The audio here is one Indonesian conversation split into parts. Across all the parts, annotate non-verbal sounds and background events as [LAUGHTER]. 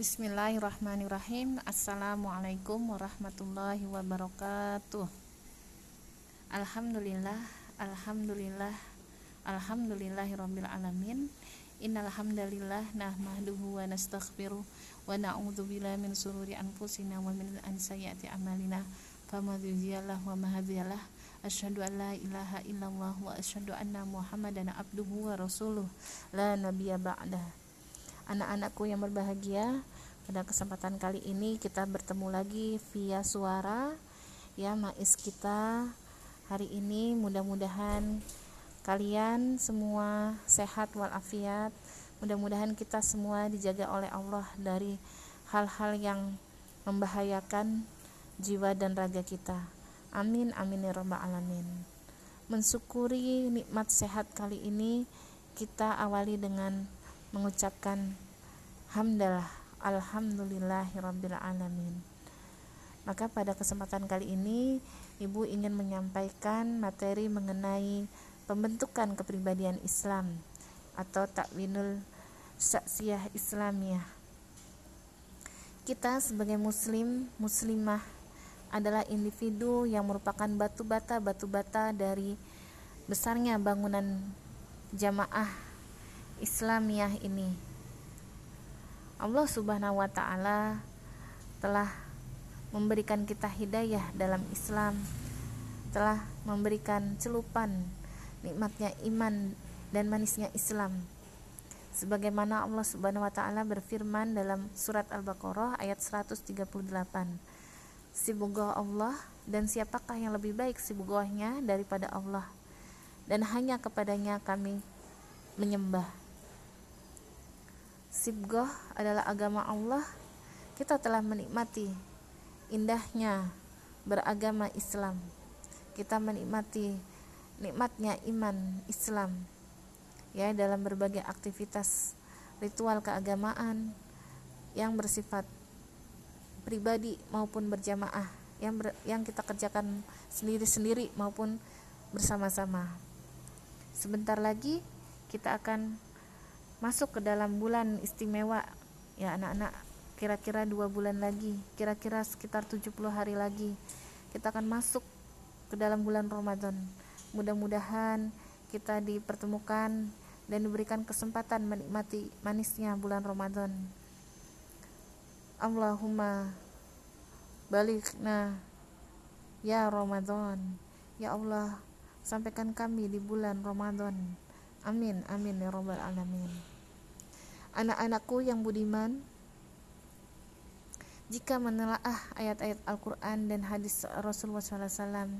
Bismillahirrahmanirrahim. Assalamualaikum warahmatullahi wabarakatuh. Alhamdulillah Alhamdulillah Alhamdulillahirabbil alamin. Innal hamdalillah nahmaduhu wa nastaghfiruh wa na'udzubillahi min sururi anfusina wa min sayyiati a'malina. Famadhiyalah wa mahdiyalah asyhadu an la ilaha illallah wa asyhadu anna muhammadan abduhu wa rasuluh. La nabiyya ba'dah anak-anakku yang berbahagia pada kesempatan kali ini kita bertemu lagi via suara ya mais kita. Hari ini mudah-mudahan kalian semua sehat walafiat. Mudah-mudahan kita semua dijaga oleh Allah dari hal-hal yang membahayakan jiwa dan raga kita. Amin amin ya rabbal alamin. Mensyukuri nikmat sehat kali ini kita awali dengan mengucapkan hamdalah alhamdulillahirabbil alamin. Maka pada kesempatan kali ini Ibu ingin menyampaikan materi mengenai pembentukan kepribadian Islam atau takwinul saksiyah Islamiyah. Kita sebagai muslim, muslimah adalah individu yang merupakan batu bata batu bata dari besarnya bangunan jamaah Islamiyah ini. Allah Subhanahu wa taala telah memberikan kita hidayah dalam Islam, telah memberikan celupan nikmatnya iman dan manisnya Islam. Sebagaimana Allah Subhanahu wa taala berfirman dalam surat Al-Baqarah ayat 138. Sibugah Allah dan siapakah yang lebih baik sibugahnya daripada Allah dan hanya kepadanya kami menyembah Sibgoh adalah agama Allah, kita telah menikmati indahnya beragama Islam. Kita menikmati nikmatnya iman Islam ya dalam berbagai aktivitas ritual keagamaan yang bersifat pribadi maupun berjamaah yang ber, yang kita kerjakan sendiri-sendiri maupun bersama-sama. Sebentar lagi kita akan masuk ke dalam bulan istimewa. Ya anak-anak kira-kira dua bulan lagi kira-kira sekitar 70 hari lagi kita akan masuk ke dalam bulan Ramadan. Mudah-mudahan kita dipertemukan dan diberikan kesempatan menikmati manisnya bulan Ramadan. Allahumma balikna ya Ramadan. Ya Allah sampaikan kami di bulan Ramadan. Amin amin ya robbal alamin Anak-anakku yang budiman, jika menelaah ayat-ayat Al-Quran dan hadis Rasulullah SAW,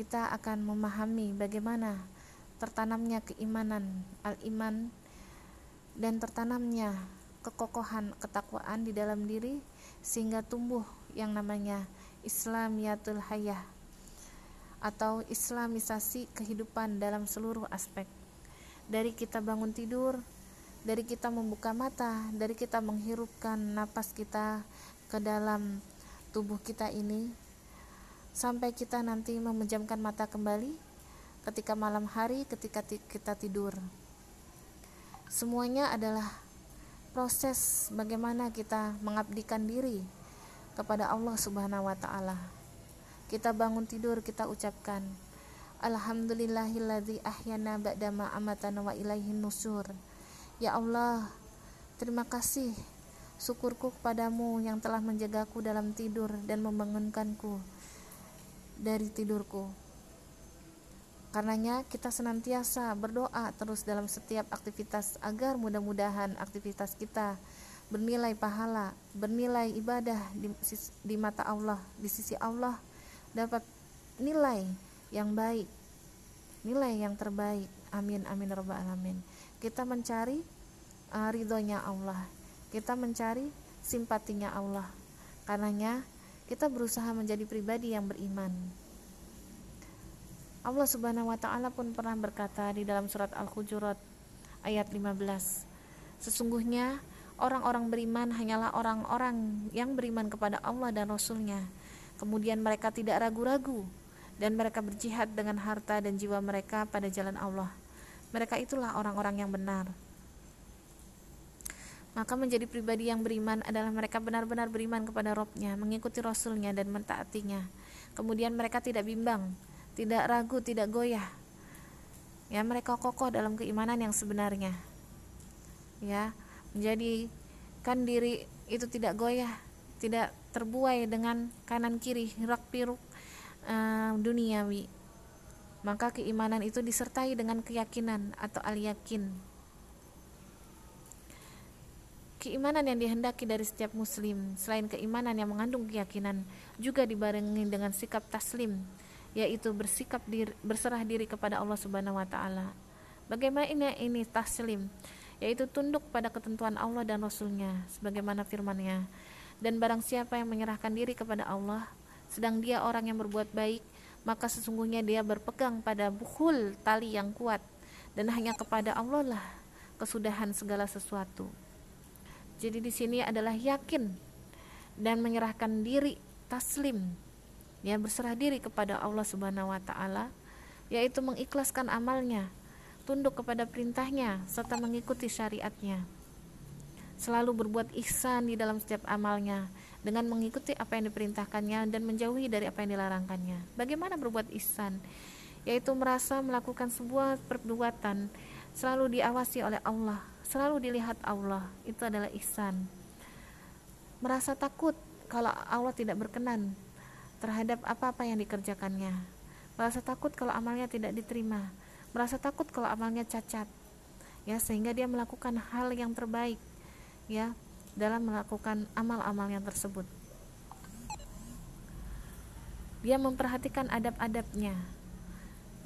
kita akan memahami bagaimana tertanamnya keimanan, al-iman, dan tertanamnya kekokohan ketakwaan di dalam diri sehingga tumbuh yang namanya Islamiyatul Hayah atau Islamisasi kehidupan dalam seluruh aspek. Dari kita bangun tidur dari kita membuka mata, dari kita menghirupkan napas kita ke dalam tubuh kita ini, sampai kita nanti memejamkan mata kembali ketika malam hari, ketika kita tidur. Semuanya adalah proses bagaimana kita mengabdikan diri kepada Allah Subhanahu wa taala. Kita bangun tidur, kita ucapkan Alhamdulillahilladzi ahyana ba'dama amatana wa ilaihin nusur. Ya Allah, terima kasih syukurku kepadamu yang telah menjagaku dalam tidur dan membangunkanku dari tidurku. Karenanya kita senantiasa berdoa terus dalam setiap aktivitas agar mudah-mudahan aktivitas kita bernilai pahala, bernilai ibadah di, di mata Allah, di sisi Allah dapat nilai yang baik, nilai yang terbaik. Amin amin robbal alamin kita mencari uh, ridhonya Allah. Kita mencari simpatinya Allah. Karenanya kita berusaha menjadi pribadi yang beriman. Allah Subhanahu wa taala pun pernah berkata di dalam surat Al-Hujurat ayat 15 Sesungguhnya orang-orang beriman hanyalah orang-orang yang beriman kepada Allah dan Rasulnya. Kemudian mereka tidak ragu-ragu dan mereka berjihad dengan harta dan jiwa mereka pada jalan Allah mereka itulah orang-orang yang benar. maka menjadi pribadi yang beriman adalah mereka benar-benar beriman kepada Robnya, mengikuti Rasulnya dan mentaatinya. Kemudian mereka tidak bimbang, tidak ragu, tidak goyah. Ya, mereka kokoh dalam keimanan yang sebenarnya. Ya, menjadikan diri itu tidak goyah, tidak terbuai dengan kanan kiri, hirak piruk uh, duniawi. Maka keimanan itu disertai dengan keyakinan atau al-yakin Keimanan yang dihendaki dari setiap muslim, selain keimanan yang mengandung keyakinan, juga dibarengi dengan sikap taslim, yaitu bersikap diri, berserah diri kepada Allah Subhanahu wa taala. Bagaimana ini, taslim? Yaitu tunduk pada ketentuan Allah dan Rasulnya, sebagaimana firman-Nya. Dan barang siapa yang menyerahkan diri kepada Allah, sedang dia orang yang berbuat baik, maka sesungguhnya dia berpegang pada buhul tali yang kuat, dan hanya kepada Allah lah kesudahan segala sesuatu. Jadi di sini adalah yakin dan menyerahkan diri taslim. Ya berserah diri kepada Allah Subhanahu wa taala yaitu mengikhlaskan amalnya tunduk kepada perintahnya serta mengikuti syariatnya selalu berbuat ihsan di dalam setiap amalnya dengan mengikuti apa yang diperintahkannya dan menjauhi dari apa yang dilarangkannya. Bagaimana berbuat ihsan? Yaitu merasa melakukan sebuah perbuatan selalu diawasi oleh Allah selalu dilihat Allah. Itu adalah ihsan. Merasa takut kalau Allah tidak berkenan terhadap apa-apa yang dikerjakannya. Merasa takut kalau amalnya tidak diterima. Merasa takut kalau amalnya cacat. Ya sehingga dia melakukan hal yang terbaik ya dalam melakukan amal-amal yang tersebut dia memperhatikan adab-adabnya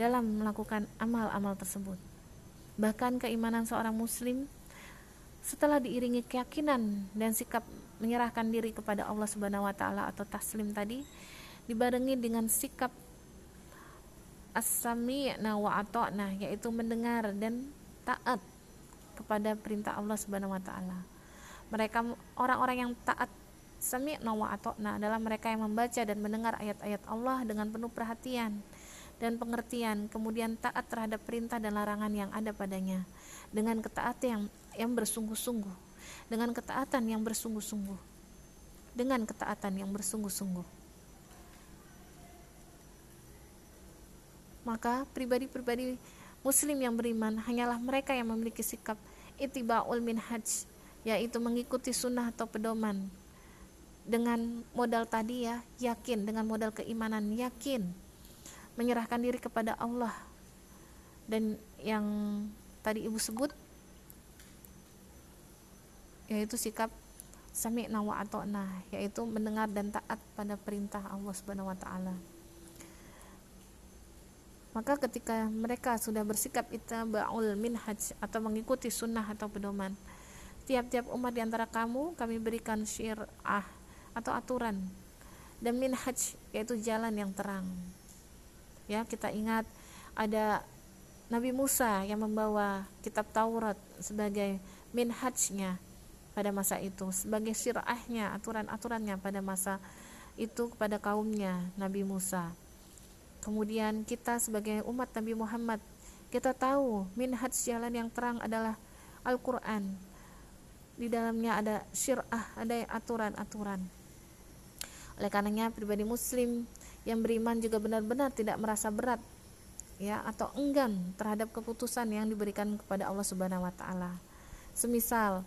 dalam melakukan amal-amal tersebut Bahkan keimanan seorang muslim setelah diiringi keyakinan dan sikap menyerahkan diri kepada Allah Subhanahu wa taala atau taslim tadi dibarengi dengan sikap as-sami'na wa yaitu mendengar dan taat kepada perintah Allah Subhanahu wa taala. Mereka orang-orang yang taat sami'na wa ata'na adalah mereka yang membaca dan mendengar ayat-ayat Allah dengan penuh perhatian dan pengertian, kemudian taat terhadap perintah dan larangan yang ada padanya, dengan ketaatan yang, yang bersungguh-sungguh, dengan ketaatan yang bersungguh-sungguh, dengan ketaatan yang bersungguh-sungguh. Maka pribadi-pribadi Muslim yang beriman hanyalah mereka yang memiliki sikap itiba'ul minhaj, yaitu mengikuti sunnah atau pedoman. Dengan modal tadi ya yakin. Dengan modal keimanan yakin. Menyerahkan diri kepada Allah. Dan yang tadi ibu sebut yaitu sikap sami'na wa ata'na yaitu mendengar dan taat pada perintah Allah Subhanahu wa taala. Maka ketika mereka sudah bersikap ittaba'ul minhaj atau mengikuti sunnah atau pedoman, tiap-tiap umat di antara kamu kami berikan syir'ah atau aturan dan minhaj yaitu jalan yang terang. Ya kita ingat ada Nabi Musa yang membawa kitab Taurat sebagai minhajnya pada masa itu sebagai syirahnya aturan-aturannya pada masa itu kepada kaumnya Nabi Musa. Kemudian kita sebagai umat Nabi Muhammad kita tahu minhaj jalan yang terang adalah Al-Quran di dalamnya ada syirah ada aturan-aturan. Oleh karenanya pribadi muslim yang beriman juga benar-benar tidak merasa berat ya atau enggan terhadap keputusan yang diberikan kepada Allah Subhanahu wa taala. Semisal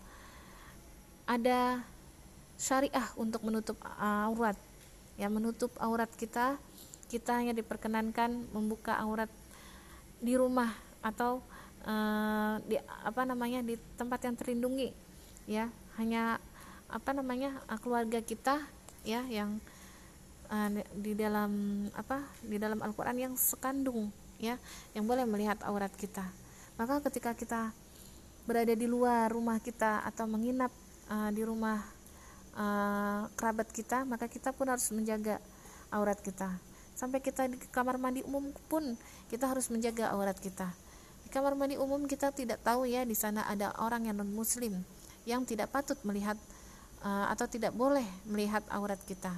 ada syariah untuk menutup aurat. Ya menutup aurat kita kita hanya diperkenankan membuka aurat di rumah atau uh, di apa namanya di tempat yang terlindungi ya hanya apa namanya keluarga kita ya yang uh, di dalam apa di dalam Al-Qur'an yang sekandung ya yang boleh melihat aurat kita. Maka ketika kita berada di luar rumah kita atau menginap uh, di rumah uh, kerabat kita, maka kita pun harus menjaga aurat kita. Sampai kita di kamar mandi umum pun kita harus menjaga aurat kita. Di kamar mandi umum kita tidak tahu ya di sana ada orang yang non muslim yang tidak patut melihat uh, atau tidak boleh melihat aurat kita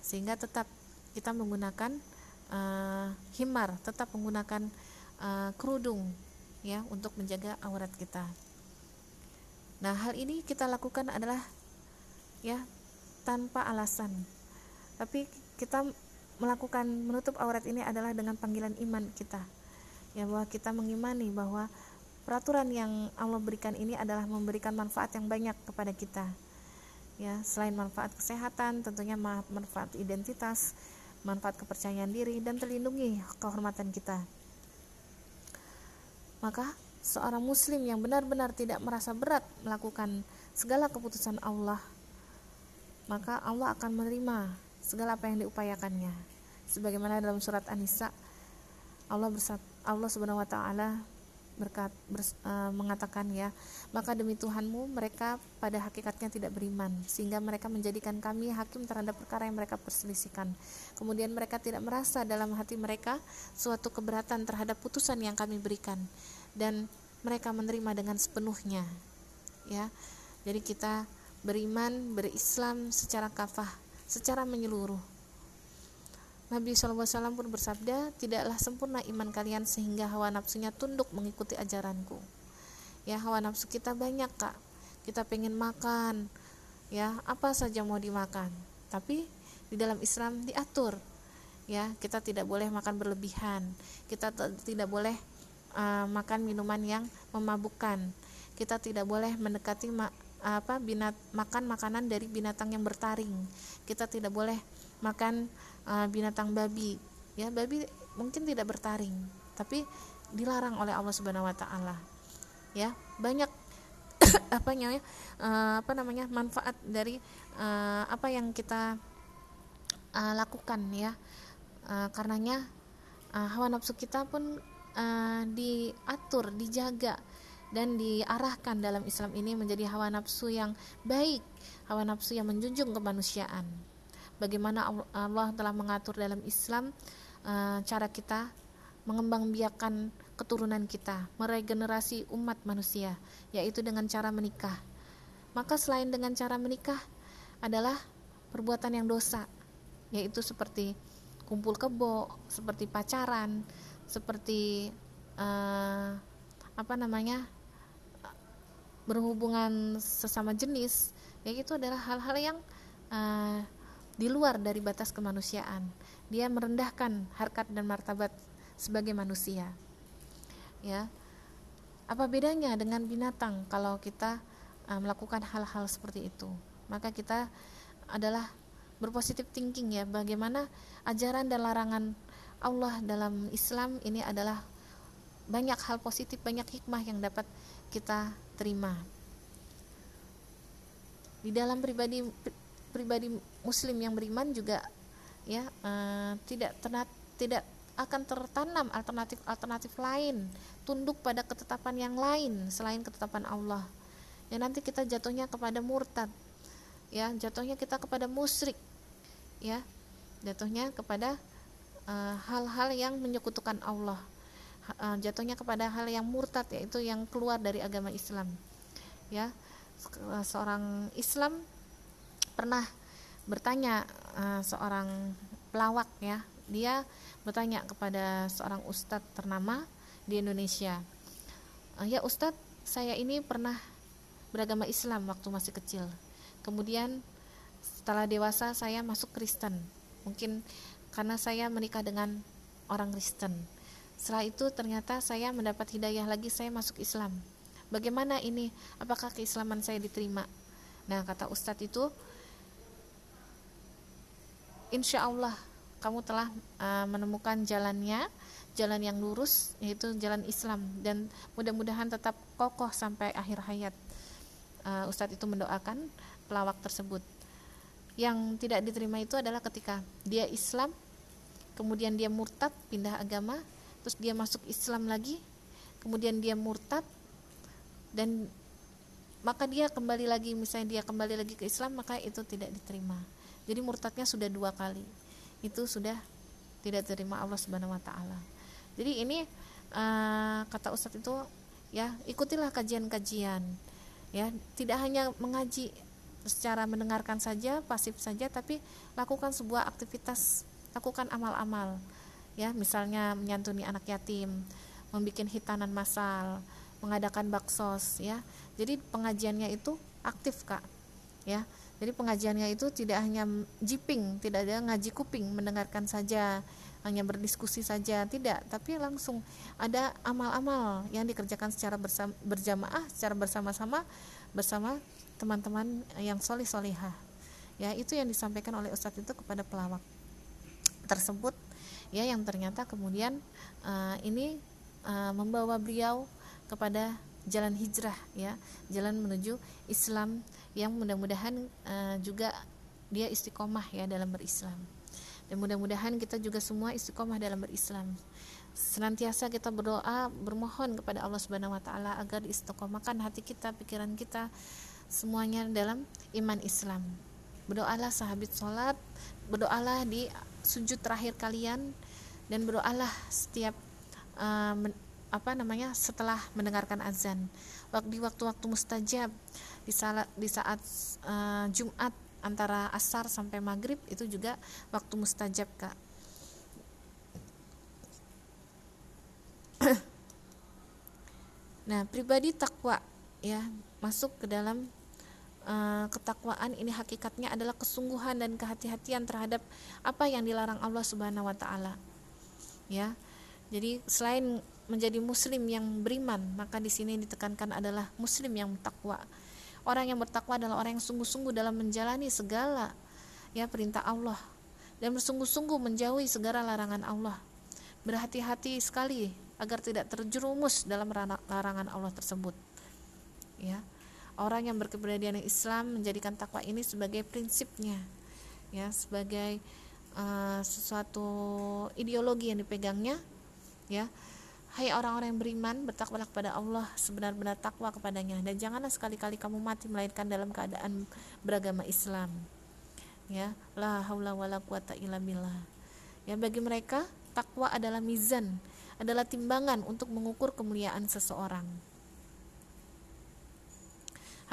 sehingga tetap kita menggunakan uh, himar tetap menggunakan uh, kerudung ya untuk menjaga aurat kita Nah, hal ini kita lakukan adalah ya tanpa alasan. Tapi kita melakukan menutup aurat ini adalah dengan panggilan iman kita. Ya bahwa kita mengimani bahwa peraturan yang Allah berikan ini adalah memberikan manfaat yang banyak kepada kita. Ya, selain manfaat kesehatan, tentunya manfaat identitas, manfaat kepercayaan diri dan terlindungi kehormatan kita. Maka seorang muslim yang benar-benar tidak merasa berat melakukan segala keputusan Allah, maka Allah akan menerima segala apa yang diupayakannya. Sebagaimana dalam surat An-Nisa Allah bersat, Allah Subhanahu wa taala berkat bers, uh, mengatakan ya maka demi Tuhanmu mereka pada hakikatnya tidak beriman sehingga mereka menjadikan kami hakim terhadap perkara yang mereka perselisihkan. Kemudian mereka tidak merasa dalam hati mereka suatu keberatan terhadap putusan yang kami berikan dan mereka menerima dengan sepenuhnya ya. Jadi kita beriman berislam secara kafah secara menyeluruh Nabi SAW pun bersabda, tidaklah sempurna iman kalian sehingga hawa nafsunya tunduk mengikuti ajaranku. Ya hawa nafsu kita banyak kak, kita pengen makan, ya apa saja mau dimakan. Tapi di dalam Islam diatur, ya kita tidak boleh makan berlebihan, kita tidak boleh uh, makan minuman yang memabukkan, kita tidak boleh mendekati ma apa binat makan makanan dari binatang yang bertaring, kita tidak boleh makan uh, binatang babi. Ya babi mungkin tidak bertaring tapi dilarang oleh Allah Subhanahu wa taala. Ya banyak [COUGHS] apa namanya uh, apa namanya manfaat dari uh, apa yang kita uh, lakukan ya. Uh, karenanya uh, hawa nafsu kita pun uh, diatur dijaga dan diarahkan dalam Islam ini menjadi hawa nafsu yang baik hawa nafsu yang menjunjung kemanusiaan bagaimana Allah telah mengatur dalam Islam uh, cara kita mengembangbiakan keturunan kita, meregenerasi umat manusia, yaitu dengan cara menikah. Maka selain dengan cara menikah adalah perbuatan yang dosa, yaitu seperti kumpul kebo, seperti pacaran, seperti uh, apa namanya berhubungan sesama jenis, yaitu adalah hal-hal yang uh, di luar dari batas kemanusiaan. Dia merendahkan harkat dan martabat sebagai manusia. Ya. Apa bedanya dengan binatang kalau kita uh, melakukan hal-hal seperti itu? Maka kita adalah berpositif thinking ya bagaimana ajaran dan larangan Allah dalam Islam ini adalah banyak hal positif, banyak hikmah yang dapat kita terima. Di dalam pribadi pribadi muslim yang beriman juga ya uh, tidak ternat, tidak akan tertanam alternatif-alternatif lain tunduk pada ketetapan yang lain selain ketetapan Allah. Ya nanti kita jatuhnya kepada murtad ya jatuhnya kita kepada musyrik ya jatuhnya kepada eh, hal-hal uh, yang menyekutukan Allah uh, jatuhnya kepada hal yang murtad yaitu yang keluar dari agama Islam ya. Seorang Islam pernah bertanya uh, seorang pelawak ya. Dia bertanya kepada seorang ustadz ternama di Indonesia. Uh, ya ustadz saya ini pernah beragama Islam waktu masih kecil. Kemudian setelah dewasa saya masuk Kristen. Mungkin karena saya menikah dengan orang Kristen. Setelah itu ternyata saya mendapat hidayah lagi saya masuk Islam. Bagaimana ini? Apakah keislaman saya diterima? Nah kata ustadz itu insya Allah kamu telah uh, menemukan jalannya jalan yang lurus yaitu jalan Islam. Dan mudah-mudahan tetap kokoh sampai akhir hayat. Uh, Ustadz itu mendoakan pelawak tersebut. Yang tidak diterima itu adalah ketika dia Islam kemudian dia murtad pindah agama terus dia masuk Islam lagi kemudian dia murtad dan maka dia kembali lagi misalnya dia kembali lagi ke Islam maka itu tidak diterima jadi murtadnya sudah dua kali. Itu sudah tidak terima Allah Subhanahu Wa Taala. Jadi ini uh, kata Ustadz itu ya ikutilah kajian-kajian. Ya tidak hanya mengaji secara mendengarkan saja pasif saja tapi lakukan sebuah aktivitas lakukan amal-amal. Ya misalnya menyantuni anak yatim membuat hitanan masal mengadakan baksos ya. Jadi pengajiannya itu aktif kak. Ya jadi pengajiannya itu tidak hanya jiping tidak ada ngaji kuping mendengarkan saja hanya berdiskusi saja tidak. Tapi langsung ada amal-amal yang dikerjakan secara berjamaah secara bersama-sama bersama teman-teman yang solih solihah ya itu yang disampaikan oleh ustadz itu kepada pelawak tersebut. Ya yang ternyata kemudian uh, ini uh, membawa beliau kepada jalan hijrah ya. Jalan menuju Islam yang mudah-mudahan uh, juga dia istiqomah ya dalam berislam. Dan mudah-mudahan kita juga semua istiqomah dalam berislam. Senantiasa kita berdoa bermohon kepada Allah Subhanahu wa taala agar istiqomahkan hati kita pikiran kita semuanya dalam iman Islam. Berdoalah sahabat sholat berdoalah di sujud terakhir kalian dan berdoalah setiap uh, apa namanya setelah mendengarkan azan. Di waktu-waktu mustajab di saat di saat uh, Jumat antara asar sampai maghrib itu juga waktu mustajab kak [COUGHS] nah pribadi takwa ya masuk ke dalam uh, ketakwaan ini hakikatnya adalah kesungguhan dan kehati-hatian terhadap apa yang dilarang Allah Subhanahu wa taala ya jadi selain menjadi muslim yang beriman, maka di sini ditekankan adalah muslim yang takwa. Orang yang bertakwa adalah orang yang sungguh-sungguh dalam menjalani segala ya perintah Allah dan bersungguh-sungguh menjauhi segala larangan Allah. Berhati-hati sekali agar tidak terjerumus dalam larangan Allah tersebut. Ya. Orang yang berkepribadian Islam menjadikan takwa ini sebagai prinsipnya. Ya, sebagai uh, sesuatu ideologi yang dipegangnya ya Hai orang-orang yang beriman, bertakwalah kepada Allah sebenar-benar takwa kepadanya dan janganlah sekali-kali kamu mati melainkan dalam keadaan beragama Islam. Ya, la haula wala quwata illa billah. Ya, bagi mereka takwa adalah mizan, adalah timbangan untuk mengukur kemuliaan seseorang.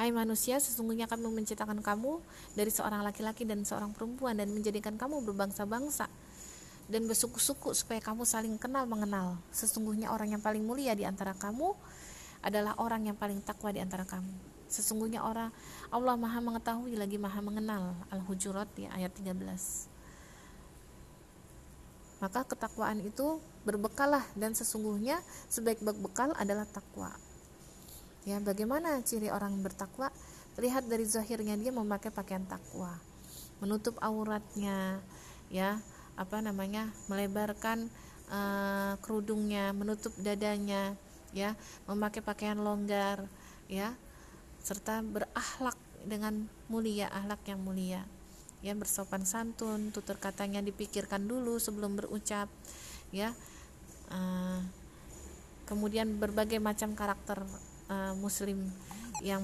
Hai manusia, sesungguhnya kami menciptakan kamu dari seorang laki-laki dan seorang perempuan dan menjadikan kamu berbangsa-bangsa dan bersuku-suku supaya kamu saling kenal mengenal. Sesungguhnya orang yang paling mulia di antara kamu adalah orang yang paling takwa di antara kamu. Sesungguhnya orang Allah Maha mengetahui lagi Maha mengenal. Al-Hujurat ya ayat 13. Maka ketakwaan itu berbekalah dan sesungguhnya sebaik-baik bekal adalah takwa. Ya, bagaimana ciri orang bertakwa? Terlihat dari zahirnya dia memakai pakaian takwa, menutup auratnya, ya, apa namanya melebarkan uh, kerudungnya menutup dadanya ya memakai pakaian longgar ya serta berakhlak dengan mulia akhlak yang mulia. Ya bersopan santun tutur katanya dipikirkan dulu sebelum berucap ya uh, kemudian berbagai macam karakter uh, muslim yang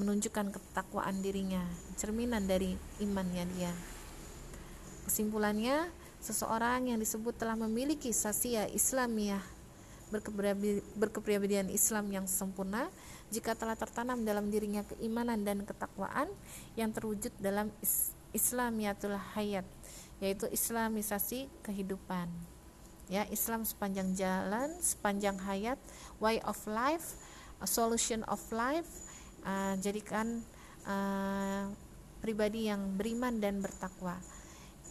menunjukkan ketakwaan dirinya cerminan dari imannya dia. Kesimpulannya seseorang yang disebut telah memiliki sasia Islamiyah. Berkepribadian Islam yang sempurna jika telah tertanam dalam dirinya keimanan dan ketakwaan yang terwujud dalam Islamiyatul hayat yaitu islamisasi kehidupan. Ya Islam sepanjang jalan sepanjang hayat way of life a solution of life uh, jadikan uh, pribadi yang beriman dan bertakwa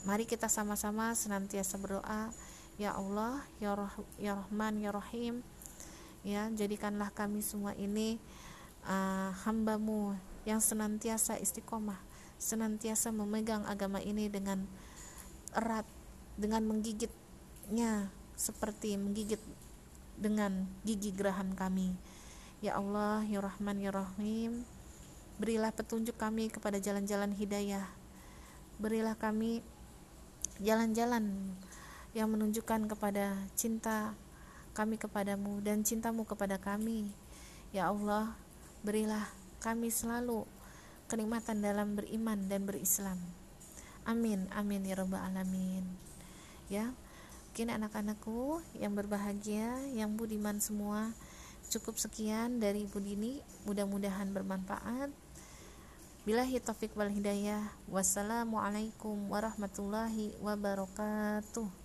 Mari kita sama-sama senantiasa berdoa, ya Allah, ya, Roh, ya Rahman, ya Rahim. Ya, jadikanlah kami semua ini uh, hambamu yang senantiasa istiqomah, senantiasa memegang agama ini dengan erat, dengan menggigitnya seperti menggigit dengan gigi geraham kami. Ya Allah, ya Rahman, ya Rahim, berilah petunjuk kami kepada jalan-jalan hidayah. Berilah kami jalan-jalan yang menunjukkan kepada cinta kami kepadamu dan cintamu kepada kami. Ya Allah berilah kami selalu kenikmatan dalam beriman dan berislam. Amin amin ya rabbal alamin. Ya mungkin anak-anakku yang berbahagia yang budiman semua cukup sekian dari Ibu Dini. Mudah-mudahan bermanfaat Bilahi taufik wal hidayah. Wassalamualaikum warahmatullahi wabarakatuh.